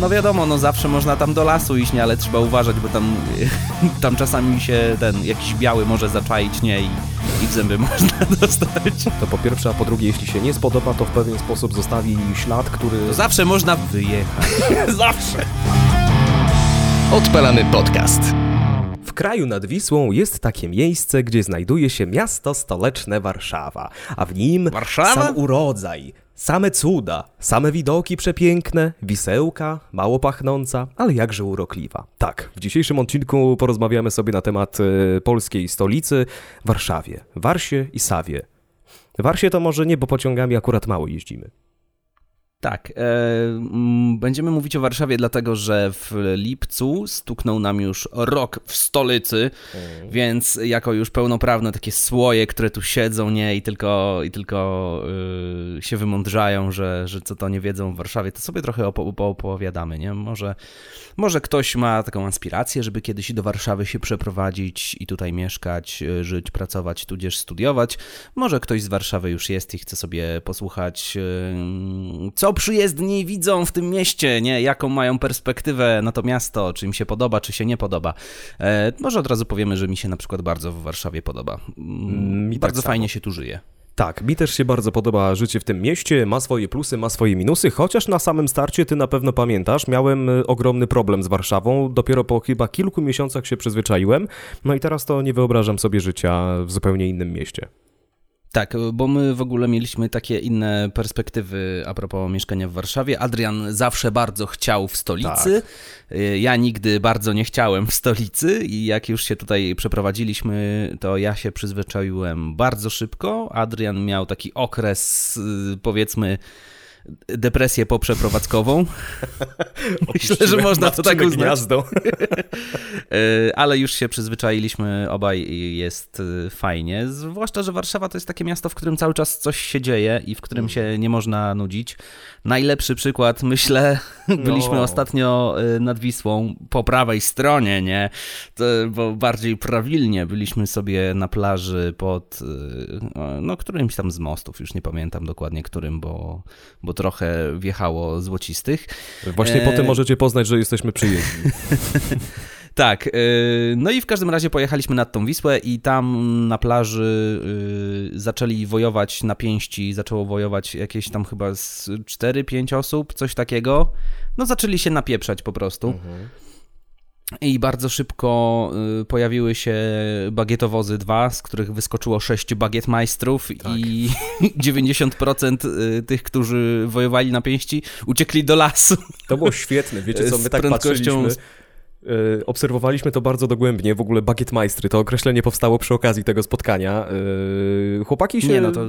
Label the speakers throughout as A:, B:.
A: No wiadomo, no zawsze można tam do lasu iść, nie, ale trzeba uważać, bo tam, tam czasami się ten jakiś biały może zaczaić, nie, i, i w zęby można dostać.
B: To po pierwsze, a po drugie, jeśli się nie spodoba, to w pewien sposób zostawi ślad, który...
A: To zawsze można wyjechać. zawsze.
C: Odpalamy podcast.
B: W kraju nad Wisłą jest takie miejsce, gdzie znajduje się miasto stoleczne Warszawa, a w nim
A: Warszawa?
B: sam urodzaj, same cuda, same widoki przepiękne, wisełka, mało pachnąca, ale jakże urokliwa. Tak, w dzisiejszym odcinku porozmawiamy sobie na temat e, polskiej stolicy, Warszawie, Warsie i Sawie. Warsie to może nie, bo pociągami akurat mało jeździmy.
A: Tak, e, mm, będziemy mówić o Warszawie, dlatego że w lipcu stuknął nam już rok w stolicy, więc jako już pełnoprawne takie słoje, które tu siedzą, nie, i tylko, i tylko y, się wymądrzają, że, że co to nie wiedzą w Warszawie, to sobie trochę opo- poopowiadamy, nie? Może, może ktoś ma taką aspirację, żeby kiedyś do Warszawy się przeprowadzić i tutaj mieszkać, y, żyć, pracować, tudzież studiować. Może ktoś z Warszawy już jest i chce sobie posłuchać, y, co przyjezdni widzą w tym mieście, nie? Jaką mają perspektywę na to miasto, czy im się podoba, czy się nie podoba. E, może od razu powiemy, że mi się na przykład bardzo w Warszawie podoba. Mm,
B: mi tak
A: bardzo fajnie się tu żyje.
B: Tak, mi też się bardzo podoba życie w tym mieście, ma swoje plusy, ma swoje minusy, chociaż na samym starcie, ty na pewno pamiętasz, miałem y, ogromny problem z Warszawą, dopiero po chyba kilku miesiącach się przyzwyczaiłem, no i teraz to nie wyobrażam sobie życia w zupełnie innym mieście.
A: Tak, bo my w ogóle mieliśmy takie inne perspektywy a propos mieszkania w Warszawie. Adrian zawsze bardzo chciał w stolicy. Y, Ja nigdy bardzo nie chciałem w stolicy i jak już się tutaj przeprowadziliśmy, to ja się przyzwyczaiłem bardzo szybko. Adrian miał taki okres, y, powiedzmy, depresję poprzeprowadzkową. Myślę, że można to tak uznać.
B: Gniazdo.
A: E, ale już się przyzwyczailiśmy obaj i jest e, fajnie. Zwłaszcza, że Warszawa to jest takie miasto, w którym cały czas coś się dzieje i w którym się nie można nudzić. Najlepszy przykład, myślę, byliśmy
B: No.
A: ostatnio e, nad Wisłą po prawej stronie, nie? To, bo bardziej prawilnie byliśmy sobie na plaży pod no, którymś tam z mostów, już nie pamiętam dokładnie którym, bo, bo trochę wjechało złocistych.
B: Właśnie po
A: Eee.
B: tym możecie poznać, że jesteśmy przyjezdni.
A: Tak, yy, no i w każdym razie pojechaliśmy nad tą Wisłę i tam na plaży yy, zaczęli wojować na pięści, zaczęło wojować jakieś tam chyba z 4-5 osób, coś takiego. No zaczęli się napieprzać po prostu. I bardzo szybko y, pojawiły się bagietowozy 2, z których wyskoczyło 6 bagietmajstrów i 90% y, tych, którzy wojowali na pięści, uciekli do lasu.
B: To było świetne, wiecie co, my tak
A: prędkością-
B: patrzyliśmy. e, Obserwowaliśmy to bardzo dogłębnie. W ogóle bagietmajstry, to określenie powstało przy okazji tego spotkania. Chłopaki się.
A: Nie, no to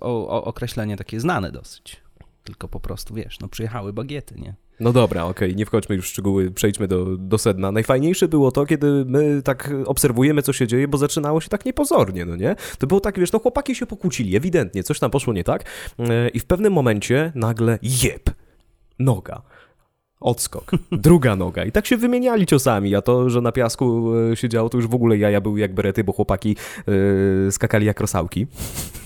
A: o, o, określenie takie znane dosyć. Tylko po prostu, wiesz, no przyjechały bagiety, nie?
B: No dobra, okej, nie wchodźmy już w szczegóły, przejdźmy do, do sedna. Najfajniejsze było to, kiedy my tak obserwujemy, co się dzieje, bo zaczynało się tak niepozornie, no nie? To było tak, wiesz, no chłopaki się pokłócili, ewidentnie, coś tam poszło nie tak e, i w pewnym momencie nagle jeb, noga. Odskok, druga noga. I tak się wymieniali ciosami, a to, że na piasku e, się działo, to już w ogóle jaja były jak berety, bo chłopaki e, skakali jak rosałki.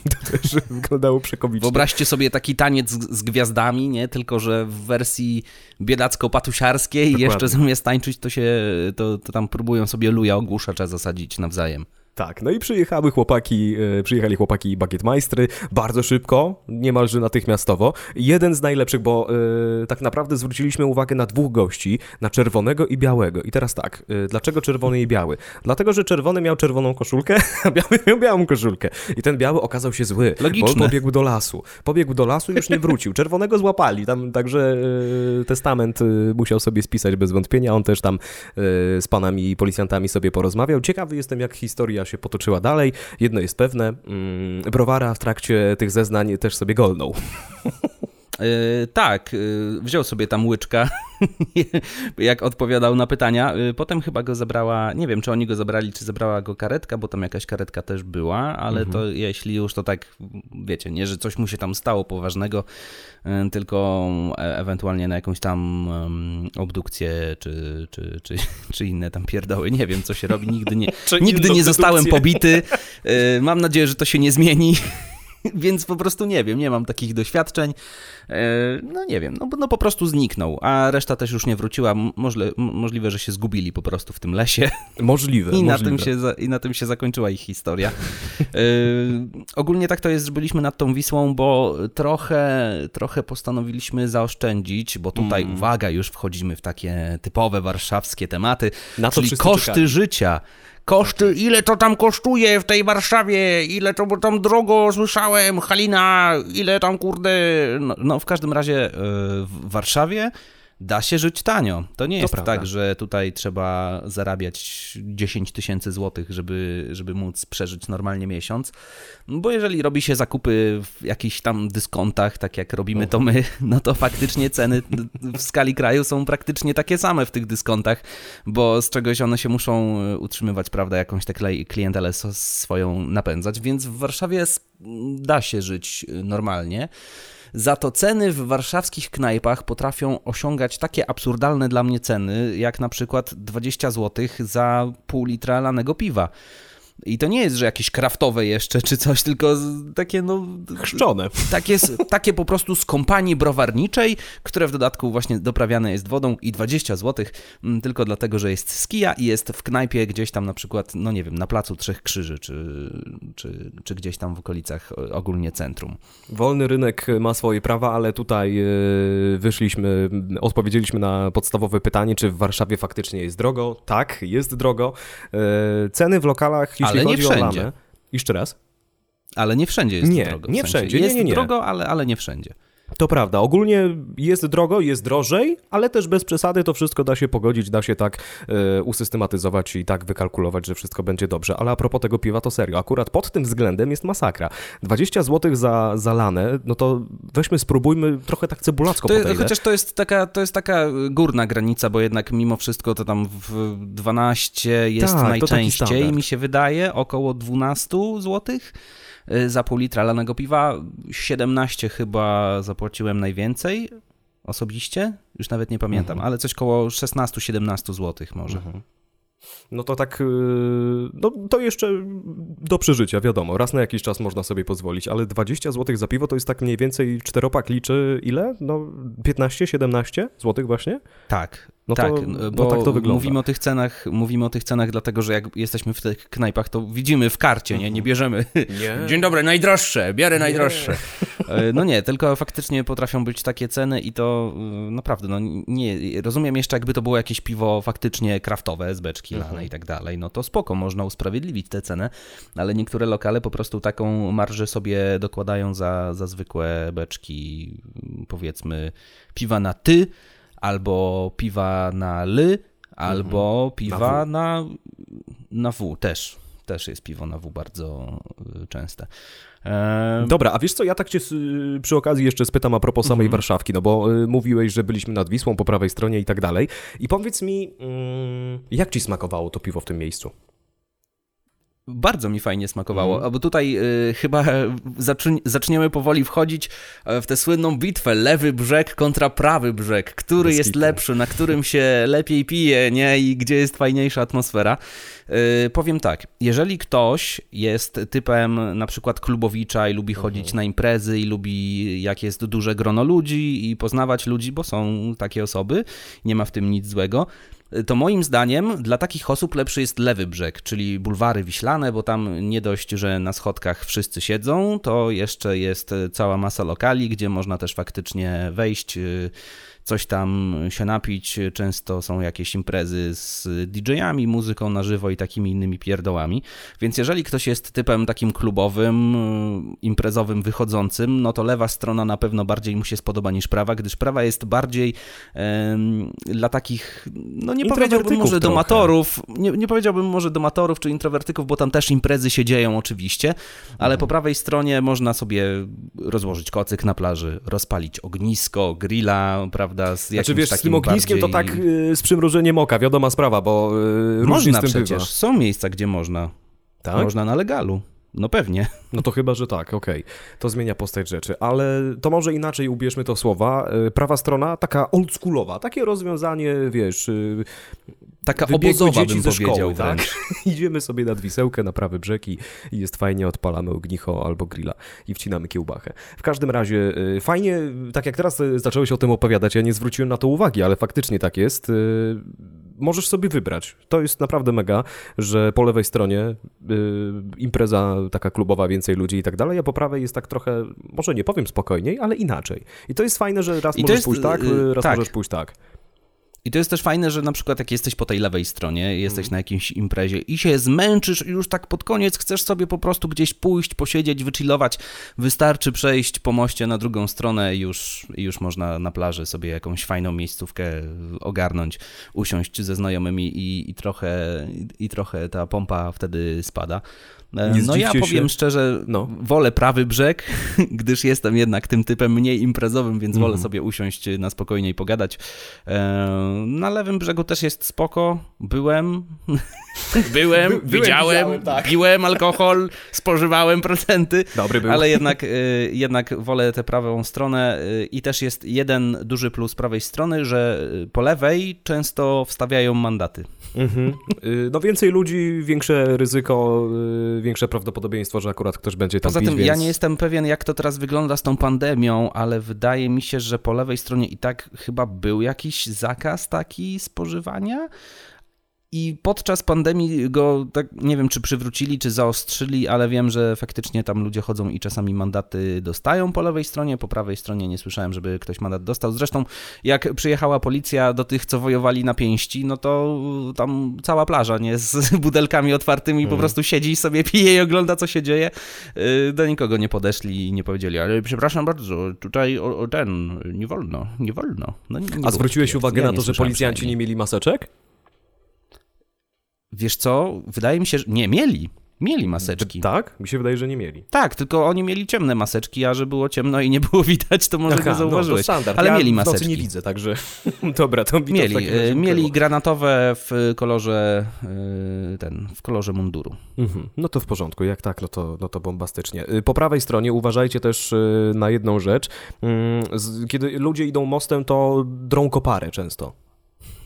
B: To też wyglądało przekomicznie.
A: Wyobraźcie sobie taki taniec z, z gwiazdami, nie? Tylko, że w wersji biedacko-patusiarskiej
B: Dokładnie.
A: jeszcze zamiast tańczyć, to się, to, to tam próbują sobie luja ogłuszacza zasadzić nawzajem.
B: Tak, no i przyjechały chłopaki, e, przyjechali chłopaki bagietmajstry bardzo szybko, niemalże natychmiastowo. Jeden z najlepszych, bo e, tak naprawdę zwróciliśmy uwagę na dwóch gości, na czerwonego i białego. I teraz tak, e, dlaczego czerwony i biały? Dlatego, że czerwony miał czerwoną koszulkę, a biały miał białą koszulkę. I ten biały okazał się zły,
A: Logiczne.
B: bo pobiegł do lasu. Pobiegł do lasu i już nie wrócił. Czerwonego złapali, tam także e, testament musiał sobie spisać bez wątpienia. On też tam z panami policjantami sobie porozmawiał. Ciekawy jestem, jak historia się potoczyła dalej. Jedno jest pewne, mm, browara w trakcie tych zeznań też sobie golnął.
A: Yy, tak, yy, wziął sobie tam łyczka, jak odpowiadał na pytania. Yy, potem chyba go zabrała, nie wiem, czy oni go zabrali, czy zabrała go karetka, bo tam jakaś karetka też była, ale to jeśli już to tak, wiecie, nie, że coś mu się tam stało poważnego, tylko e- ewentualnie na jakąś tam obdukcję, czy, czy, czy, czy inne tam pierdoły. Nie wiem, co się robi, nigdy nie, nigdy nie zostałem pobity. Mam nadzieję, że to się nie zmieni. więc po prostu nie wiem, nie mam takich doświadczeń. E, no nie wiem, no, no po prostu zniknął, a reszta też już nie wróciła. Możle, możliwe, że się zgubili po prostu w tym lesie.
B: Możliwe.
A: I,
B: możliwe.
A: Na, tym się, I na tym się zakończyła ich historia. E, ogólnie tak to jest, że byliśmy nad tą Wisłą, bo trochę, trochę postanowiliśmy zaoszczędzić, bo tutaj, mm. uwaga, już wchodzimy w takie typowe warszawskie tematy, na czyli koszty czekali. życia. Koszty, ile to tam kosztuje w tej Warszawie, ile to bo tam drogo słyszałem, Halina, ile tam kurde. No, no w każdym razie yy, w Warszawie da się żyć tanio. To nie to jest prawda. tak, że tutaj trzeba zarabiać 10 tysięcy złotych, żeby, żeby móc przeżyć normalnie miesiąc. Bo jeżeli robi się zakupy w jakichś tam dyskontach, tak jak robimy to my, no to faktycznie ceny w skali kraju są praktycznie takie same w tych dyskontach, bo z czegoś one się muszą utrzymywać, prawda, jakąś tę klientelę swoją napędzać, więc w Warszawie da się żyć normalnie. Za to ceny w warszawskich knajpach potrafią osiągać takie absurdalne dla mnie ceny, jak na przykład 20 zł za pół litra lanego piwa. I to nie jest, że jakieś kraftowe jeszcze czy coś, tylko takie no...
B: Chrzczone.
A: Takie, takie po prostu z kompanii browarniczej, które w dodatku właśnie doprawiane jest wodą i 20 zł mm, tylko dlatego, że jest z kija i jest w knajpie gdzieś tam na przykład, no nie wiem, na Placu Trzech Krzyży, czy, czy, czy gdzieś tam w okolicach ogólnie centrum.
B: Wolny rynek ma swoje prawa, ale tutaj e, wyszliśmy, odpowiedzieliśmy na podstawowe pytanie, czy w Warszawie faktycznie jest drogo. Tak, jest drogo. E, ceny w lokalach
A: jeśli ale chodzi nie wszędzie. o.
B: Jeszcze raz.
A: Ale nie wszędzie jest
B: nie,
A: drogo.
B: Nie, wszędzie. Jest
A: nie, nie, nie. drogo, ale, ale nie wszędzie.
B: To prawda. Ogólnie jest drogo, jest drożej, ale też bez przesady to wszystko da się pogodzić, da się tak e, usystematyzować i tak wykalkulować, że wszystko będzie dobrze. Ale a propos tego piwa, to serio. Akurat pod tym względem jest masakra. 20 zł za, za lanę, no to weźmy, spróbujmy trochę tak cebulacko
A: to, Chociaż to jest, taka, to jest taka górna granica, bo jednak mimo wszystko to tam w 12 jest tak, najczęściej, mi się wydaje, około 12 złotych. Y, za pół litra lanego piwa. 17 chyba zapłaciłem najwięcej osobiście, już nawet nie pamiętam, mhm. ale coś koło 16-17 zł może. Mhm.
B: No to tak, y, no to jeszcze do przeżycia, wiadomo, raz na jakiś czas można sobie pozwolić, ale 20 zł za piwo to jest tak mniej więcej czteropak liczy ile? No 15-17 zł właśnie?
A: Tak, no tak, to, no bo no tak to wygląda. Mówimy o tych cenach, mówimy o tych cenach dlatego, że jak jesteśmy w tych knajpach, to widzimy w karcie, nie, nie mhm. bierzemy. Nie. Dzień dobry, najdroższe, biorę najdroższe. Nie. No nie, tylko faktycznie potrafią być takie ceny i to y, naprawdę, no nie, rozumiem jeszcze jakby to było jakieś piwo faktycznie kraftowe z beczki lane mhm. i tak dalej, no to spoko, można usprawiedliwić tę cenę, ale niektóre lokale po prostu taką marżę sobie dokładają za, za zwykłe beczki, powiedzmy piwa na ty, albo piwa na ly, albo mhm. piwa na w. na, na w też. Też jest piwo na W bardzo y, częste.
B: Dobra, a wiesz co, ja tak cię przy okazji jeszcze spytam a propos samej mhm. Warszawki, no bo y, mówiłeś, że byliśmy nad Wisłą po prawej stronie i tak dalej. I powiedz mi, mm, jak ci smakowało to piwo w tym miejscu?
A: Bardzo mi fajnie smakowało, mm. bo tutaj y, chyba zaczniemy powoli wchodzić e, w tę słynną bitwę lewy brzeg kontra prawy brzeg, który Bez jest kitu. lepszy, na którym się lepiej pije, nie, i gdzie jest fajniejsza atmosfera. Y, powiem tak, jeżeli ktoś jest typem na przykład klubowicza i lubi mhm. chodzić na imprezy i lubi jak jest duże grono ludzi i poznawać ludzi, bo są takie osoby, nie ma w tym nic złego, to moim zdaniem dla takich osób lepszy jest lewy brzeg, czyli bulwary wiślane, bo tam nie dość, że na schodkach wszyscy siedzą, to jeszcze jest cała masa lokali, gdzie można też faktycznie wejść y, coś tam się napić. Często są jakieś imprezy z DJ-ami, muzyką na żywo i takimi innymi pierdołami. Więc jeżeli ktoś jest typem takim klubowym, imprezowym, wychodzącym, no to lewa strona na pewno bardziej mu się spodoba niż prawa, gdyż prawa jest bardziej dla takich, no nie powiedziałbym może domatorów, nie, nie powiedziałbym może domatorów czy introwertyków, bo tam też imprezy się dzieją oczywiście, ale mhm. po prawej stronie można sobie rozłożyć kocyk na plaży, rozpalić ognisko, grilla, prawda, prawda?
B: Z znaczy wiesz, z tym ogniskiem bardziej... to tak y, z przymrużeniem oka, wiadoma sprawa, bo
A: y, Można przecież, bywa. są miejsca, gdzie można. Tak? Można na legalu. No pewnie.
B: No to chyba, że tak, okej. Okay. To zmienia postać rzeczy, ale to może inaczej ubierzmy to słowa. Y, prawa strona taka oldschoolowa, takie rozwiązanie, wiesz,
A: Taka obozowa
B: dzieci
A: bym
B: ze
A: powiedział
B: szkoły, tak? Idziemy sobie nad Wisełkę, na prawy brzeg i, jest fajnie, odpalamy ognicho albo grilla i wcinamy kiełbachę. W każdym razie y, fajnie, tak jak teraz y, zacząłeś o tym opowiadać, ja nie zwróciłem na to uwagi, ale faktycznie tak jest. y, Możesz sobie wybrać. To jest naprawdę mega, że po lewej stronie impreza taka klubowa, więcej ludzi i tak dalej, a po prawej jest tak trochę, może nie powiem spokojniej, ale inaczej. I to jest fajne, że raz
A: I
B: możesz
A: jest,
B: pójść tak, raz
A: tak.
B: możesz pójść tak.
A: I to jest też fajne, że na przykład jak jesteś po tej lewej stronie,
B: Mhm.
A: jesteś na jakiejś imprezie i się zmęczysz i już tak pod koniec chcesz sobie po prostu gdzieś pójść, posiedzieć, wychillować, wystarczy przejść po moście na drugą stronę i już, już można na plaży sobie jakąś fajną miejscówkę ogarnąć, usiąść ze znajomymi i, i, trochę, i trochę ta pompa wtedy spada. E,
B: Nie
A: No ja powiem
B: się.
A: szczerze,
B: No.
A: wolę prawy brzeg, gdyż jestem jednak tym typem mniej imprezowym, więc wolę
B: Mhm.
A: sobie usiąść na spokojnie i pogadać. Na lewym brzegu też jest spoko. Byłem, byłem,
B: By- byłem,
A: widziałem,
B: widziałem, tak.
A: piłem alkohol, spożywałem procenty,
B: Dobry był.
A: ale jednak, e, jednak wolę tę prawą stronę e, i też jest jeden duży plus prawej strony, że e, po lewej często wstawiają mandaty.
B: Mhm. Y, No więcej ludzi, większe ryzyko, y, większe prawdopodobieństwo, że akurat ktoś będzie tam
A: Poza
B: pić,
A: tym
B: więc...
A: ja nie jestem pewien, jak to teraz wygląda z tą pandemią, ale wydaje mi się, że po lewej stronie i tak chyba był jakiś zakaz taki spożywania. I podczas pandemii go, tak nie wiem, czy przywrócili, czy zaostrzyli, ale wiem, że faktycznie tam ludzie chodzą i czasami mandaty dostają po lewej stronie, po prawej stronie nie słyszałem, żeby ktoś mandat dostał. Zresztą, jak przyjechała policja do tych, co wojowali na pięści, no to tam cała plaża, nie, z budelkami otwartymi, po
B: Mhm.
A: prostu siedzi i sobie pije i ogląda, co się dzieje. Y, Do nikogo nie podeszli i nie powiedzieli, ale przepraszam bardzo, tutaj o, o ten, nie wolno, nie wolno. No, nie, nie
B: A zwróciłeś uwagę.
A: Ja
B: na to, że policjanci nie mieli maseczek?
A: Wiesz co, wydaje mi się, że nie, mieli. Mieli maseczki.
B: Tak? Mi się wydaje, że nie mieli.
A: Tak, tylko oni mieli ciemne maseczki, a że było ciemno i nie było widać, to może
B: Aha,
A: nie zauważyłeś.
B: No, standard.
A: Ale
B: ja
A: mieli maseczki.
B: nie widzę, także dobra, to
A: Mieli, e, mieli granatowe w kolorze e, ten, w kolorze munduru.
B: Mhm. No to w porządku, jak tak, no to, no to bombastycznie. Y, Po prawej stronie uważajcie też y, na jedną rzecz. Mm, Kiedy ludzie idą mostem, to drą koparę często.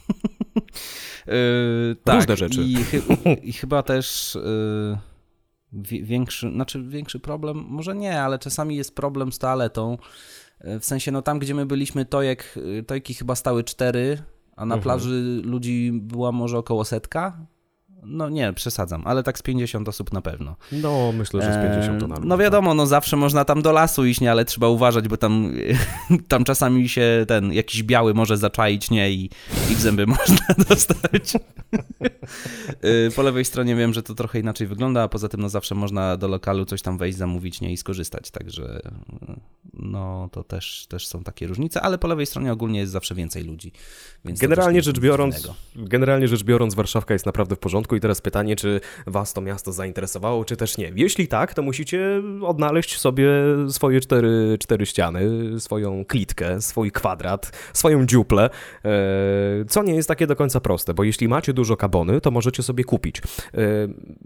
A: E, tak,
B: Różne rzeczy.
A: I, chy, i chyba też wi- większy, znaczy większy problem, może nie, ale czasami jest problem z toaletą. E, W sensie, no tam, gdzie my byliśmy, tojek, e, tojki chyba stały cztery, a na
B: Mhm.
A: plaży ludzi była może około setka. No nie, przesadzam, ale tak z 50 osób na pewno.
B: No, myślę, że z 50 to na
A: No wiadomo, no zawsze można tam do lasu iść, nie, ale trzeba uważać, bo tam, tam czasami się ten jakiś biały może zaczaić, nie, i, i w zęby można dostać. Yy, po lewej stronie wiem, że to trochę inaczej wygląda, a poza tym no zawsze można do lokalu coś tam wejść, zamówić, nie, i skorzystać, także no to też, też są takie różnice, ale po lewej stronie ogólnie jest zawsze więcej ludzi.
B: Generalnie rzecz biorąc, generalnie rzecz biorąc, Warszawka jest naprawdę w porządku i teraz pytanie, czy was to miasto zainteresowało, czy też nie. Jeśli tak, to musicie odnaleźć sobie swoje cztery, cztery ściany, swoją klitkę, swój kwadrat, swoją dziuplę, e, co nie jest takie do końca proste, bo jeśli macie dużo kabony, to możecie sobie kupić. E,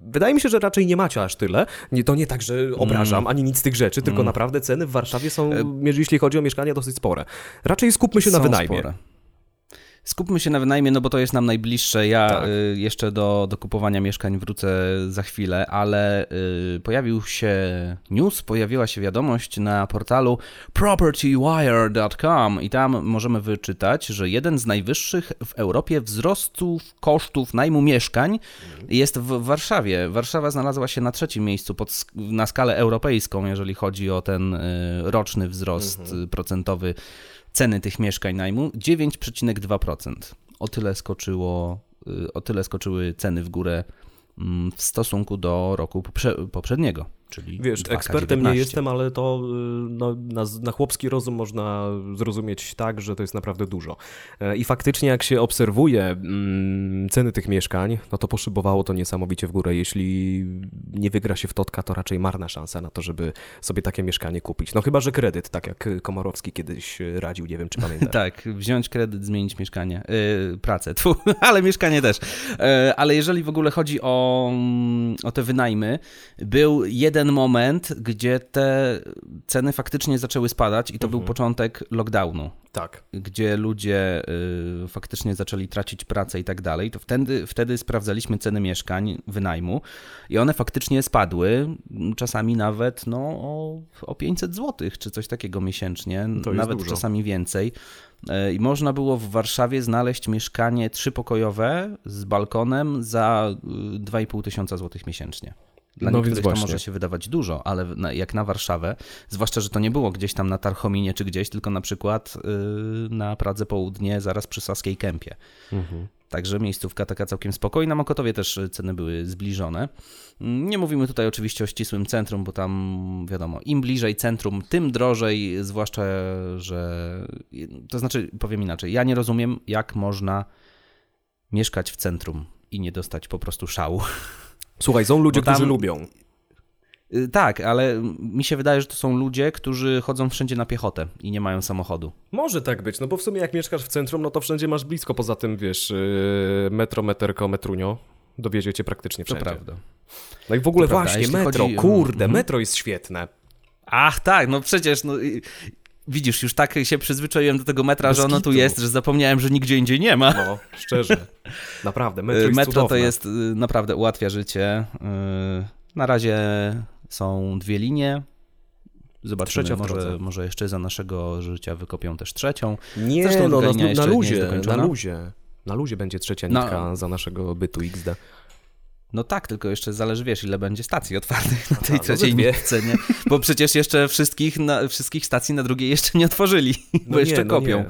B: Wydaje mi się, że raczej nie macie aż tyle. To nie tak, że obrażam, ani nic z tych rzeczy, tylko
A: Mm.
B: naprawdę ceny w Warszawie są,
A: E,
B: jeśli chodzi o mieszkania, dosyć spore. Raczej skupmy się na
A: Są
B: wynajmie.
A: spore. Skupmy się na wynajmie, no bo to jest nam najbliższe. Ja
B: Tak.
A: y, jeszcze do, do kupowania mieszkań wrócę za chwilę, ale y, pojawił się news, pojawiła się wiadomość na portalu propertywire.com i tam możemy wyczytać, że jeden z najwyższych w Europie wzrostów kosztów najmu mieszkań jest w Warszawie. Warszawa znalazła się na trzecim miejscu pod, na skalę europejską, jeżeli chodzi o ten y, roczny wzrost y, procentowy ceny tych mieszkań najmu 9,2%. O tyle skoczyło, y, o tyle skoczyły ceny w górę mm, w stosunku do roku poprze- poprzedniego, czyli
B: Wiesz,
A: 2K19.
B: ekspertem nie jestem, ale to y, no, na, na chłopski rozum można zrozumieć tak, że to jest naprawdę dużo. E, I faktycznie jak się obserwuje mm, ceny tych mieszkań, no to poszybowało to niesamowicie w górę. Jeśli nie wygra się w Totka, to raczej marna szansa na to, żeby sobie takie mieszkanie kupić. No chyba, że kredyt, tak jak Komorowski kiedyś radził, nie wiem czy pamiętasz.
A: Tak, wziąć kredyt, zmienić mieszkanie, yy, pracę, tfu, ale mieszkanie też. Yy, ale jeżeli w ogóle chodzi o, mm, o te wynajmy, był jeden ten moment, gdzie te ceny faktycznie zaczęły spadać i to był
B: Mhm.
A: początek lockdownu,
B: Tak.
A: gdzie ludzie y, faktycznie zaczęli tracić pracę i tak dalej, to wtedy, wtedy sprawdzaliśmy ceny mieszkań, wynajmu i one faktycznie spadły, czasami nawet no, o, o 500 zł czy coś takiego miesięcznie, nawet
B: dużo.
A: czasami więcej. Y, I można było w Warszawie znaleźć mieszkanie trzypokojowe z balkonem za y, 2,5 tysiąca złotych miesięcznie. Dla
B: No więc
A: niektórych to może się wydawać dużo, ale na, jak na Warszawę, zwłaszcza, że to nie było gdzieś tam na Tarchominie czy gdzieś, tylko na przykład yy, na Pradze Południe, zaraz przy Saskiej Kępie.
B: Mhm.
A: Także miejscówka taka całkiem spokojna. Na Mokotowie też y, ceny były zbliżone. Nie mówimy tutaj oczywiście o ścisłym centrum, bo tam wiadomo, im bliżej centrum, tym drożej, zwłaszcza, że to znaczy, powiem inaczej, ja nie rozumiem, jak można mieszkać w centrum i nie dostać po prostu szału.
B: Słuchaj, są ludzie,
A: tam-
B: którzy lubią.
A: Y, Tak, ale mi się wydaje, że to są ludzie, którzy chodzą wszędzie na piechotę i nie mają samochodu.
B: Może tak być, no bo w sumie jak mieszkasz w centrum, no to wszędzie masz blisko, poza tym, wiesz, yy, metro, meterko, metrunio, dowiezie cię praktycznie
A: To
B: wszędzie.
A: prawda.
B: No i w ogóle
A: To
B: właśnie, metro,
A: chodzi
B: kurde,
A: Mhm.
B: metro jest świetne.
A: Ach, tak, no przecież, no widzisz, już tak się przyzwyczaiłem do tego metra,
B: Bez
A: że ono tu
B: kitu.
A: jest, że zapomniałem, że nigdzie indziej nie ma.
B: No, szczerze. Naprawdę, metro
A: Y,
B: jest
A: Metro to jest, y, naprawdę ułatwia życie. Y, Na razie są dwie linie. Zobaczymy,
B: Trzecia
A: może, może jeszcze za naszego życia wykopią też trzecią.
B: Nie,
A: Zresztą
B: no,
A: druga
B: na, na luzie, na luzie. Na luzie będzie trzecia
A: No.
B: nitka za naszego bytu XD.
A: No tak, tylko jeszcze zależy, wiesz, ile będzie stacji otwartych na tej
B: no ze
A: trzeciej nitce, nie? Bo przecież jeszcze wszystkich, na, wszystkich stacji na drugiej jeszcze nie otworzyli, bo jeszcze
B: no
A: kopią.
B: nie.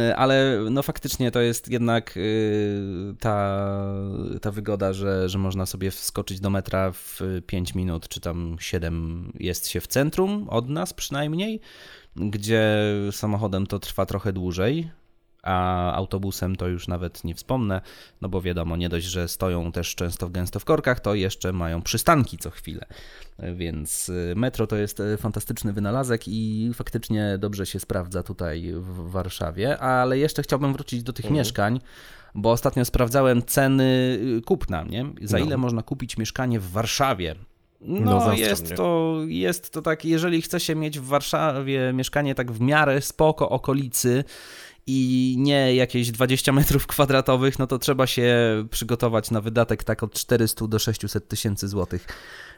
A: Y, Ale no faktycznie to jest jednak y, ta, ta wygoda, że, że można sobie wskoczyć do metra w 5 minut, czy tam 7 jest się w centrum, od nas przynajmniej, gdzie samochodem to trwa trochę dłużej, a autobusem to już nawet nie wspomnę, no bo wiadomo, nie dość, że stoją też często gęsto w korkach, to jeszcze mają przystanki co chwilę. Więc y, metro to jest y, fantastyczny wynalazek i faktycznie dobrze się sprawdza tutaj w Warszawie, ale jeszcze chciałbym wrócić do tych
B: Mhm.
A: mieszkań, bo ostatnio sprawdzałem ceny y, kupna, nie? Za
B: No.
A: ile można kupić mieszkanie w Warszawie?
B: No,
A: No, jest,
B: mnie.
A: to, jest to tak, jeżeli chce się mieć w Warszawie mieszkanie tak w miarę spoko okolicy i nie jakieś 20 metrów kwadratowych, no to trzeba się przygotować na wydatek tak od 400 do 600 tysięcy złotych.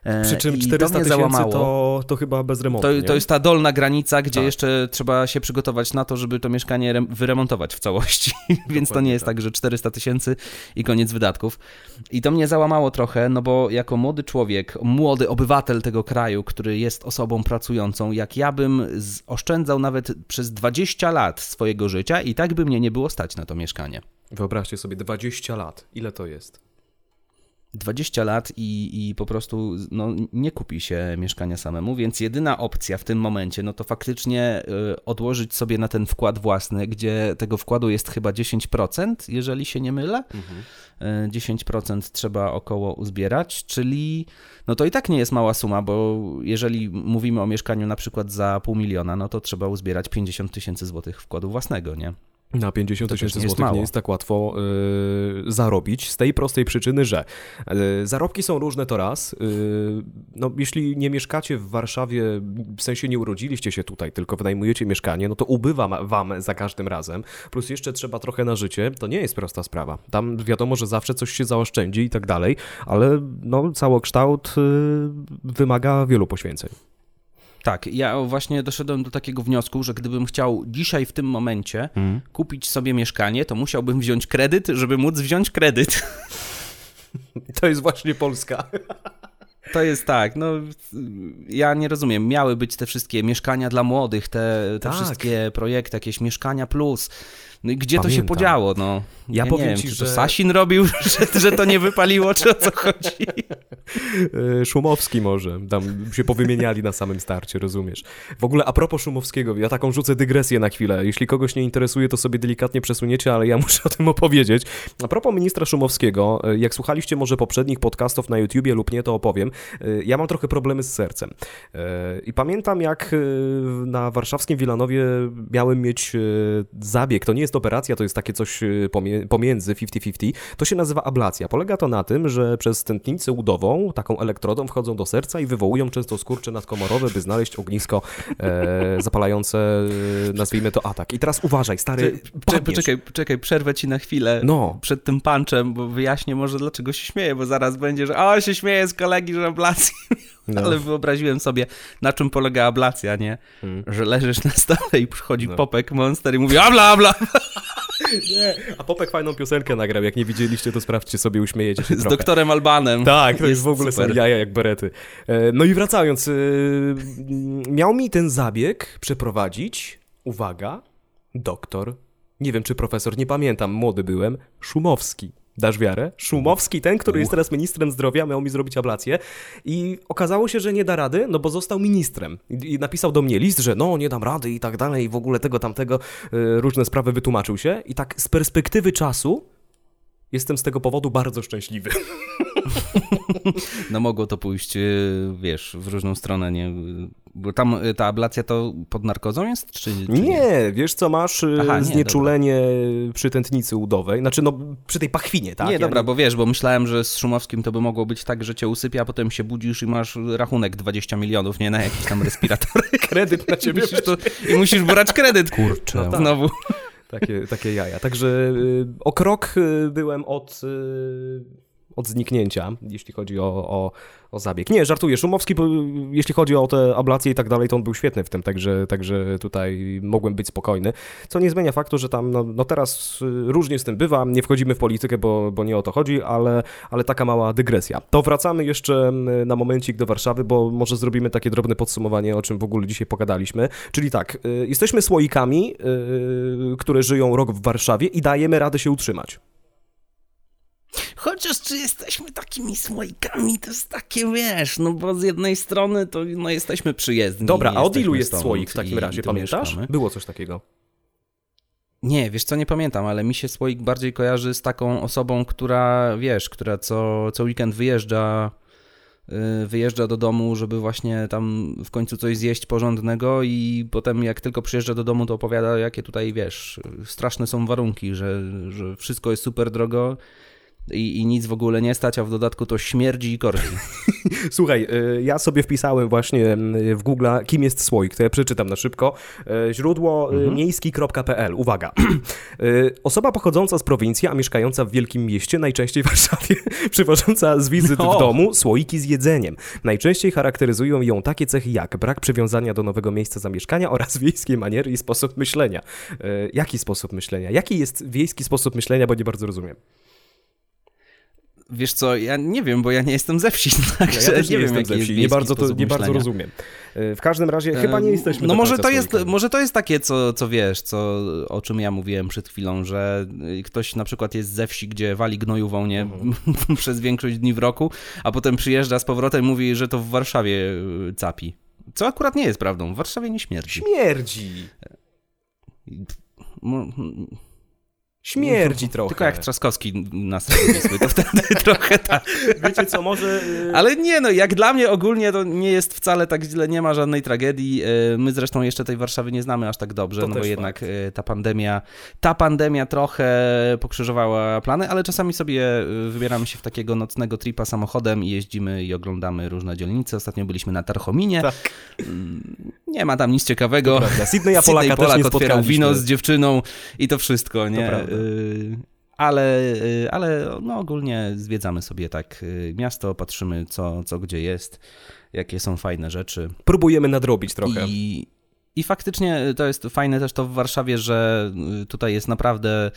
A: E,
B: Przy czym
A: i
B: 400
A: to mnie
B: tysięcy
A: załamało.
B: to, to chyba bez remontu,
A: To, to jest ta dolna granica, gdzie
B: Tak.
A: jeszcze trzeba się przygotować na to, żeby to mieszkanie rem- wyremontować w całości. Więc to nie jest
B: tak.
A: tak, że 400 tysięcy i koniec wydatków. I to mnie załamało trochę, no bo jako młody człowiek, młody obywatel tego kraju, który jest osobą pracującą, jak ja bym oszczędzał nawet przez 20 lat swojego życia i tak by mnie nie było stać na to mieszkanie.
B: Wyobraźcie sobie, 20 lat. Ile to jest?
A: 20 lat i, i po prostu no, nie kupi się mieszkania samemu, więc jedyna opcja w tym momencie, no to faktycznie y, odłożyć sobie na ten wkład własny, gdzie tego wkładu jest chyba 10%, jeżeli się nie mylę. Y, 10% trzeba około uzbierać, czyli no to i tak nie jest mała suma, bo jeżeli mówimy o mieszkaniu na przykład za pół miliona, no to trzeba uzbierać 50 tysięcy złotych wkładu własnego, nie?
B: Na 50
A: To też
B: tysięcy
A: nie
B: złotych nie
A: mało.
B: jest tak łatwo yy, zarobić, z tej prostej przyczyny, że yy, zarobki są różne to raz. Yy, no, jeśli nie mieszkacie w Warszawie, w sensie nie urodziliście się tutaj, tylko wynajmujecie mieszkanie, no to ubywa wam za każdym razem. Plus jeszcze trzeba trochę na życie. To nie jest prosta sprawa. Tam wiadomo, że zawsze coś się zaoszczędzi i tak dalej, ale no, całokształt yy, wymaga wielu poświęceń.
A: Tak, ja właśnie doszedłem do takiego wniosku, że gdybym chciał dzisiaj w tym momencie kupić sobie mieszkanie, to musiałbym wziąć kredyt, żeby móc wziąć kredyt.
B: To jest właśnie Polska.
A: To jest tak, no ja nie rozumiem, miały być te wszystkie mieszkania dla młodych, te, te
B: Tak.
A: wszystkie projekty, jakieś mieszkania plus. No i gdzie to się
B: Pamiętam.
A: podziało, no?
B: Ja
A: nie
B: powiem
A: wiem,
B: ci,
A: czy
B: że-
A: to Sasin robił, że, że to nie wypaliło, czy o co chodzi?
B: E, Szumowski może, tam się powymieniali na samym starcie, rozumiesz. W ogóle a propos Szumowskiego, ja taką rzucę dygresję na chwilę. Jeśli kogoś nie interesuje, to sobie delikatnie przesuniecie, ale ja muszę o tym opowiedzieć. A propos ministra Szumowskiego, e, jak słuchaliście może poprzednich podcastów na YouTubie lub nie, to opowiem. E, Ja mam trochę problemy z sercem. I pamiętam jak na warszawskim Wilanowie miałem mieć zabieg. To nie jest operacja, to jest takie coś e, pomie- pomiędzy 50-50, to się nazywa ablacja. Polega to na tym, że przez tętnicę udową, taką elektrodą wchodzą do serca i wywołują często skurcze nadkomorowe, by znaleźć ognisko e, zapalające, nazwijmy to atak. I teraz uważaj, stary,
A: Poczekaj, poczekaj, przerwę ci na chwilę no. przed tym punczem, bo wyjaśnię może dlaczego się śmieję, bo zaraz będzie, że o, się śmieje z kolegi, że ablacji no. Ale wyobraziłem sobie, na czym polega ablacja, nie? Hmm. Że leżysz na stole i przychodzi no. Popek Monster i mówi abla, abla.
B: Nie, a Popek fajną piosenkę nagrał. Jak nie widzieliście, to sprawdźcie sobie, uśmiejecie się
A: Z
B: trochę.
A: doktorem Albanem.
B: Tak, to jest w ogóle super. jaja jak berety. E, no i wracając, e, miał mi ten zabieg przeprowadzić, uwaga, doktor, nie wiem czy profesor, nie pamiętam, młody byłem, Szumowski. Dasz wiarę? Szumowski, ten, który jest teraz ministrem zdrowia, miał mi zrobić ablację i okazało się, że nie da rady, no bo został ministrem. I, napisał do mnie list, że no, nie dam rady i tak dalej, i w ogóle tego, tamtego, y, różne sprawy wytłumaczył się. I tak z perspektywy czasu jestem z tego powodu bardzo szczęśliwy.
A: No mogło to pójść, y, wiesz, w różną stronę, nie? Bo tam y, ta ablacja to pod narkozą jest, czy, czy
B: nie? nie? wiesz co, masz y, Aha, znieczulenie nie, przy tętnicy udowej, znaczy no przy tej pachwinie, tak?
A: Nie, dobra, bo wiesz, bo myślałem, że z Szumowskim to by mogło być tak, że cię usypia, a potem się budzisz i masz rachunek 20 milionów, nie? Na jakiś tam respirator.
B: kredyt na ciebie
A: musisz to, I musisz brać kredyt, kurczę, no tak. znowu.
B: Takie, takie jaja. Także y, o krok byłem od... Od zniknięcia, jeśli chodzi o, o, o zabieg. Nie, żartuję, Szumowski, jeśli chodzi o te ablacje i tak dalej, to on był świetny w tym, także, także tutaj mogłem być spokojny, co nie zmienia faktu, że tam, no, no teraz y, różnie z tym bywa, nie wchodzimy w politykę, bo, bo nie o to chodzi, ale, ale taka mała dygresja. To wracamy jeszcze na momencik do Warszawy, bo może zrobimy takie drobne podsumowanie, o czym w ogóle dzisiaj pogadaliśmy, czyli tak, y, jesteśmy słoikami, y, które żyją rok w Warszawie i dajemy radę się utrzymać.
A: Chociaż czy jesteśmy takimi słoikami, to jest takie, wiesz, no bo z jednej strony to no, jesteśmy przyjezdni.
B: Dobra, a od ilu jest słoik w takim razie, pamiętasz? Mieszkamy. Było coś takiego.
A: Nie, wiesz co, nie pamiętam, ale mi się słoik bardziej kojarzy z taką osobą, która, wiesz, która co, co weekend wyjeżdża y, wyjeżdża do domu, żeby właśnie tam w końcu coś zjeść porządnego i potem jak tylko przyjeżdża do domu, to opowiada, jakie tutaj, wiesz, straszne są warunki, że, że wszystko jest super drogo i, i nic w ogóle nie stać, a w dodatku to śmierdzi i korzi.
B: Słuchaj, y, ja sobie wpisałem właśnie y, w Google, kim jest słoik, to ja przeczytam na szybko. Y, źródło mhm. miejski.pl. Uwaga. Osoba pochodząca z prowincji, a mieszkająca w wielkim mieście, najczęściej w Warszawie, przywożąca z wizyt no. w domu słoiki z jedzeniem. Najczęściej charakteryzują ją takie cechy jak brak przywiązania do nowego miejsca zamieszkania oraz wiejskie maniery i sposób myślenia. Jaki sposób myślenia? Jaki jest wiejski sposób myślenia, bo nie bardzo rozumiem.
A: Wiesz co, ja nie wiem, bo ja nie jestem ze wsi, także
B: ja, ja nie, nie wiem, ze wsi. Nie bardzo, to, nie bardzo rozumiem. E, w każdym razie chyba nie jesteśmy
A: No może to, jest, może to jest takie, co, co wiesz, co, o czym ja mówiłem przed chwilą, że ktoś na przykład jest ze wsi, gdzie wali gnoju nie mhm. przez większość dni w roku, a potem przyjeżdża z powrotem i mówi, że to w Warszawie y, capi. Co akurat nie jest prawdą. W Warszawie nie śmierdzi.
B: Śmierdzi. Śmierdzi trochę.
A: Tylko jak Trzaskowski na Wisły, to wtedy trochę tak.
B: Wiecie co, może...
A: Y, Ale nie, no jak dla mnie ogólnie to nie jest wcale tak źle, nie ma żadnej tragedii. Y, my zresztą jeszcze tej Warszawy nie znamy aż tak dobrze, to no bo jednak fakt. Y, ta pandemia, ta pandemia trochę pokrzyżowała plany, ale czasami sobie wybieramy się w takiego nocnego tripa samochodem i jeździmy i oglądamy różne dzielnice. Ostatnio byliśmy na Tarchominie. Tak. Mm, nie ma tam nic ciekawego.
B: Sydney Polaka Polak też
A: otwierał wino z dziewczyną i to wszystko, nie? Y, ale, y, ale no ogólnie zwiedzamy sobie tak y, miasto, patrzymy co, co gdzie jest, jakie są fajne rzeczy.
B: Próbujemy nadrobić trochę.
A: I, i faktycznie to jest fajne też to w Warszawie, że tutaj jest naprawdę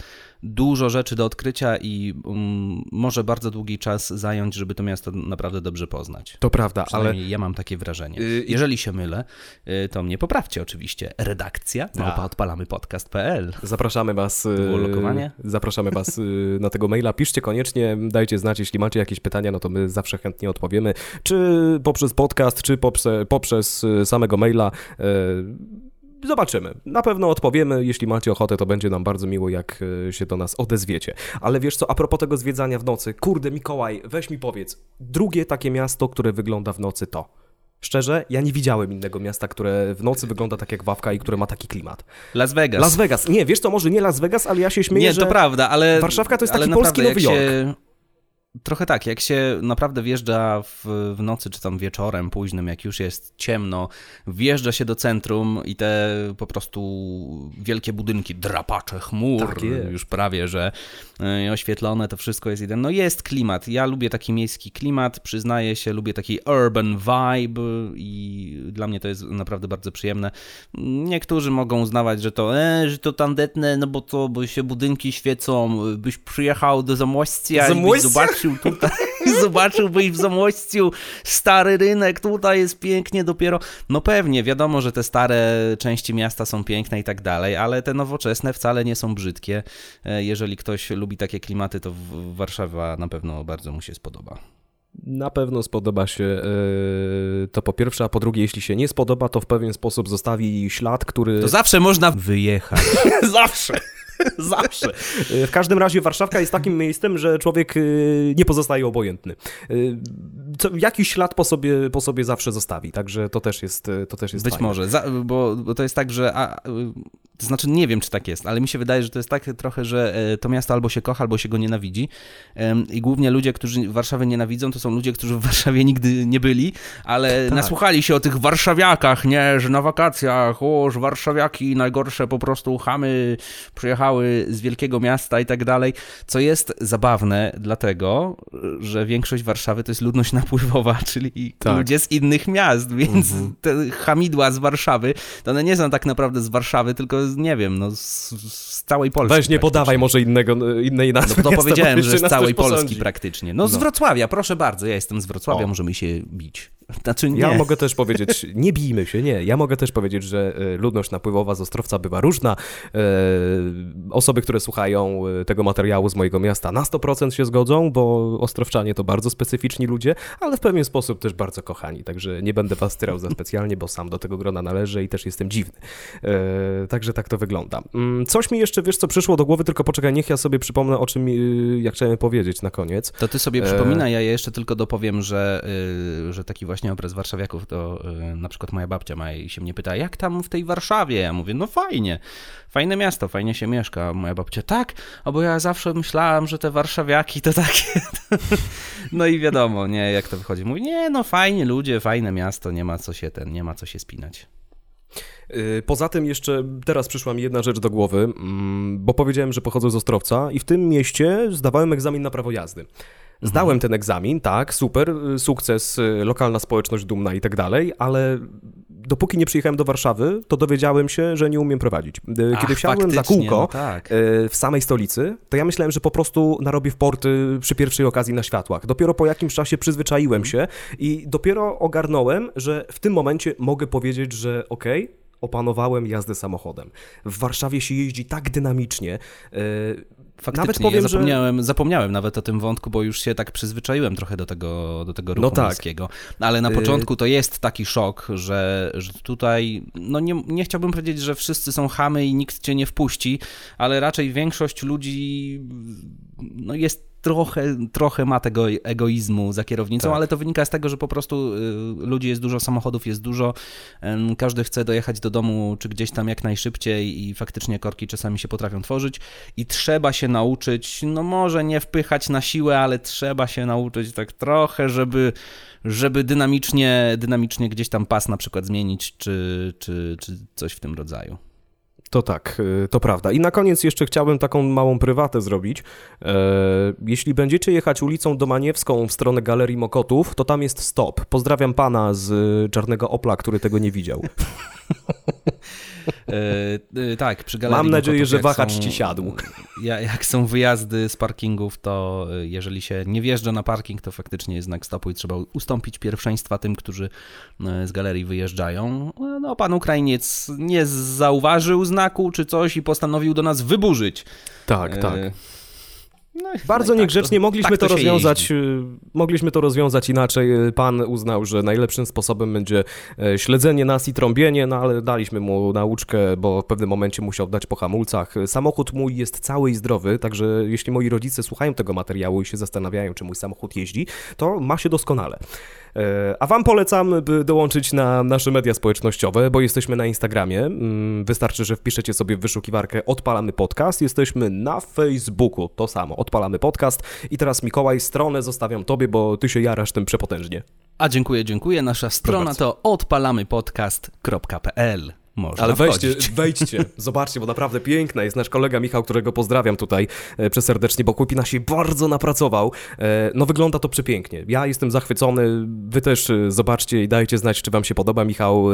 A: dużo rzeczy do odkrycia i um, może bardzo długi czas zająć, żeby to miasto naprawdę dobrze poznać.
B: To prawda, ale
A: ja mam takie wrażenie. Yy, Jeżeli się mylę, yy, to mnie poprawcie oczywiście. Redakcja małpa odpalamy podcast.pl.
B: Zapraszamy was. Yy, zapraszamy was yy, na tego maila. Piszcie koniecznie, dajcie znać, jeśli macie jakieś pytania, no to my zawsze chętnie odpowiemy. Czy poprzez podcast, czy poprzez, poprzez y, samego maila. Zobaczymy. Na pewno odpowiemy. Jeśli macie ochotę, to będzie nam bardzo miło, jak e, się do nas odezwiecie. Ale wiesz co, a propos tego zwiedzania w nocy. Kurde, Mikołaj, weź mi powiedz. Drugie takie miasto, które wygląda w nocy to. Szczerze, ja nie widziałem innego miasta, które w nocy wygląda tak jak Wawka i które ma taki klimat.
A: Las Vegas.
B: Las Vegas. Nie, wiesz co, może nie Las Vegas, ale ja się śmieję,
A: Nie, to prawda, ale...
B: Warszawka to jest taki
A: naprawdę,
B: polski Nowy Jork.
A: Się... Trochę tak, jak się naprawdę wjeżdża w, w nocy, czy tam wieczorem późnym, jak już jest ciemno, wjeżdża się do centrum i te po prostu wielkie budynki, drapacze chmur,
B: Tak
A: już prawie, że y, oświetlone, to wszystko jest jeden. No jest klimat, ja lubię taki miejski klimat, przyznaję się, lubię taki urban vibe i dla mnie to jest naprawdę bardzo przyjemne. Niektórzy mogą uznawać, że to, e, że to tandetne, no bo to, bo się budynki świecą, byś przyjechał do Zamościa i byś Zobaczył tutaj, zobaczyłbyś w Zamościu stary rynek, tutaj jest pięknie dopiero. No pewnie, wiadomo, że te stare części miasta są piękne i tak dalej, ale te nowoczesne wcale nie są brzydkie. E, Jeżeli ktoś lubi takie klimaty, to Warszawa na pewno bardzo mu się spodoba.
B: Na pewno spodoba się yy, to po pierwsze, a po drugie, jeśli się nie spodoba, to w pewien sposób zostawi ślad, który...
A: To zawsze można wyjechać.
B: zawsze. Zawsze. Yy, W każdym razie Warszawka jest takim miejscem, że człowiek yy, nie pozostaje obojętny. Yy, Co, jakiś ślad po sobie, po sobie zawsze zostawi, także to też jest, to też jest
A: Być
B: fajne.
A: może, za, bo, bo to jest tak, że. A, to znaczy, nie wiem, czy tak jest, ale mi się wydaje, że to jest tak trochę, że e, to miasto albo się kocha, albo się go nienawidzi. I głównie ludzie, którzy Warszawy nienawidzą, to są ludzie, którzy w Warszawie nigdy nie byli, ale
B: Tak.
A: nasłuchali się o tych warszawiakach, nie, że na wakacjach, o, że warszawiaki najgorsze po prostu chamy przyjechały z wielkiego miasta i tak dalej. Co jest zabawne, dlatego, że większość Warszawy to jest ludność napływowa, czyli
B: Tak.
A: ludzie z innych miast, więc
B: Mhm.
A: te hamidła z Warszawy, to one nie są tak naprawdę z Warszawy, tylko z, nie wiem, no z, z całej Polski.
B: Weź nie podawaj może innego, innej
A: No
B: nazwy
A: to
B: miasta,
A: powiedziałem, że z całej Polski
B: posądzi.
A: praktycznie. No z
B: No.
A: Wrocławia, proszę bardzo, ja jestem z Wrocławia,
B: O.
A: możemy się bić. Znaczy nie.
B: Ja mogę też powiedzieć, nie bijmy się, nie. Ja mogę też powiedzieć, że e, ludność napływowa z Ostrowca bywa różna. E, Osoby, które słuchają e, tego materiału z mojego miasta na 100% się zgodzą, bo Ostrowczanie to bardzo specyficzni ludzie, ale w pewien sposób też bardzo kochani. Także nie będę was tyrał za specjalnie, bo sam do tego grona należę i też jestem dziwny. Także tak to wygląda. Mm, Coś mi jeszcze, wiesz co, przyszło do głowy, tylko poczekaj, niech ja sobie przypomnę, o czym e, ja chciałem powiedzieć na koniec.
A: To ty sobie przypominaj, ja jeszcze tylko dopowiem, że, że taki właśnie obraz warszawiaków, to y, na przykład moja babcia ma i się mnie pyta, jak tam w tej Warszawie? Ja mówię, no fajnie, fajne miasto, fajnie się mieszka. Moja babcia, tak, a bo ja zawsze myślałam, że te warszawiaki to takie... no i wiadomo, nie, jak to wychodzi. Mówi, nie, no fajnie ludzie, fajne miasto, nie ma co się ten, nie ma co się spinać.
B: Yy, Poza tym jeszcze teraz przyszła mi jedna rzecz do głowy, mm, bo powiedziałem, że pochodzę z Ostrowca i w tym mieście zdawałem egzamin na prawo jazdy. Zdałem ten egzamin, tak, super, sukces, lokalna społeczność dumna i tak dalej, ale dopóki nie przyjechałem do Warszawy, to dowiedziałem się, że nie umiem prowadzić. Y, Kiedy
A: Ach,
B: wsiadłem za kółko
A: no tak.
B: y, w samej stolicy, to ja myślałem, że po prostu narobię w porty przy pierwszej okazji na światłach. Dopiero po jakimś czasie przyzwyczaiłem się i dopiero ogarnąłem, że w tym momencie mogę powiedzieć, że okej, opanowałem jazdę samochodem. W Warszawie się jeździ tak dynamicznie. y,
A: Faktycznie,
B: Nawet powiem,
A: ja
B: że-
A: zapomniałem, zapomniałem nawet o tym wątku, bo już się tak przyzwyczaiłem trochę do tego, do tego ruchu
B: No tak.
A: miejskiego. Ale na
B: Y-
A: początku to jest taki szok, że, że tutaj, no nie, nie chciałbym powiedzieć, że wszyscy są chamy i nikt cię nie wpuści, ale raczej większość ludzi no jest trochę, trochę ma tego egoizmu za kierownicą,
B: Tak.
A: ale to wynika z tego, że po prostu y, ludzi jest dużo, samochodów jest dużo, każdy chce dojechać do domu czy gdzieś tam jak najszybciej i faktycznie korki czasami się potrafią tworzyć i trzeba się nauczyć, no może nie wpychać na siłę, ale trzeba się nauczyć tak trochę, żeby, żeby dynamicznie, dynamicznie gdzieś tam pas na przykład zmienić, czy, czy, czy coś w tym rodzaju.
B: To tak, y, to prawda. I na koniec jeszcze chciałbym taką małą prywatę zrobić. E, jeśli będziecie jechać ulicą Domaniewską w stronę Galerii Mokotów, to tam jest stop. Pozdrawiam pana z y, Czarnego Opla, który tego nie widział.
A: E, e, tak, przy galerii
B: Mam nadzieję, że wahacz
A: są-
B: ci siadł.
A: Ja, jak są wyjazdy z parkingów, to e, jeżeli się nie wjeżdża na parking, to faktycznie jest znak stopu i trzeba ustąpić pierwszeństwa tym, którzy z galerii wyjeżdżają. No, pan Ukrainiec nie zauważył znaku czy coś i postanowił do nas wyburzyć.
B: Tak, tak. No, Bardzo no tak niegrzecznie to, mogliśmy tak to, to rozwiązać. Jeździ. Y, mogliśmy to rozwiązać inaczej. Y, pan uznał, że najlepszym sposobem będzie e, śledzenie nas i trąbienie, no ale daliśmy mu nauczkę, bo w pewnym momencie musiał dać po hamulcach. Samochód mój jest cały i zdrowy, także jeśli moi rodzice słuchają tego materiału i się zastanawiają, czy mój samochód jeździ, to ma się doskonale. E, a Wam polecam, by dołączyć na nasze media społecznościowe, bo jesteśmy na Instagramie. Mm, wystarczy, że wpiszecie sobie w wyszukiwarkę Odpalamy Podcast. Jesteśmy na Facebooku, to samo, Odpalamy Podcast. I teraz Mikołaj, stronę zostawiam Tobie, bo Ty się jarasz tym przepotężnie.
A: A dziękuję, dziękuję. Nasza strona to odpalamypodcast.pl. Można
B: Ale weźcie, wejdźcie, zobaczcie, bo naprawdę piękna jest nasz kolega Michał, którego pozdrawiam tutaj e, przeserdecznie, bo Kłupina się bardzo napracował. E, no wygląda to przepięknie. Ja jestem zachwycony, wy też e, zobaczcie i dajcie znać, czy wam się podoba. Michał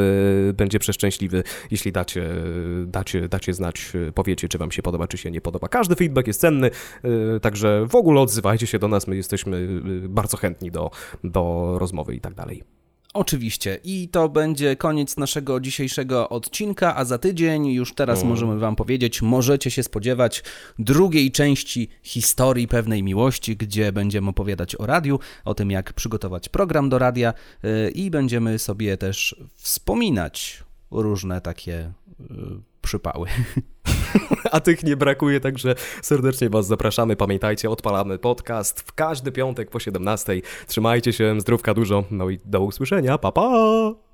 B: będzie przeszczęśliwy, jeśli dacie, dacie, dacie znać, powiecie, czy wam się podoba, czy się nie podoba. Każdy feedback jest cenny, także w ogóle odzywajcie się do nas, my jesteśmy bardzo chętni do, do rozmowy i tak dalej.
A: Oczywiście. I to będzie koniec naszego dzisiejszego odcinka, a za tydzień, już teraz mm. możemy Wam powiedzieć, możecie się spodziewać drugiej części historii pewnej miłości, gdzie będziemy opowiadać o radiu, o tym, jak przygotować program do radia yy, i będziemy sobie też wspominać różne takie yy, przypały.
B: A tych nie brakuje, także serdecznie Was zapraszamy. Pamiętajcie, odpalamy podcast w każdy piątek po 17. Trzymajcie się, zdrówka dużo, no i do usłyszenia. Pa, pa!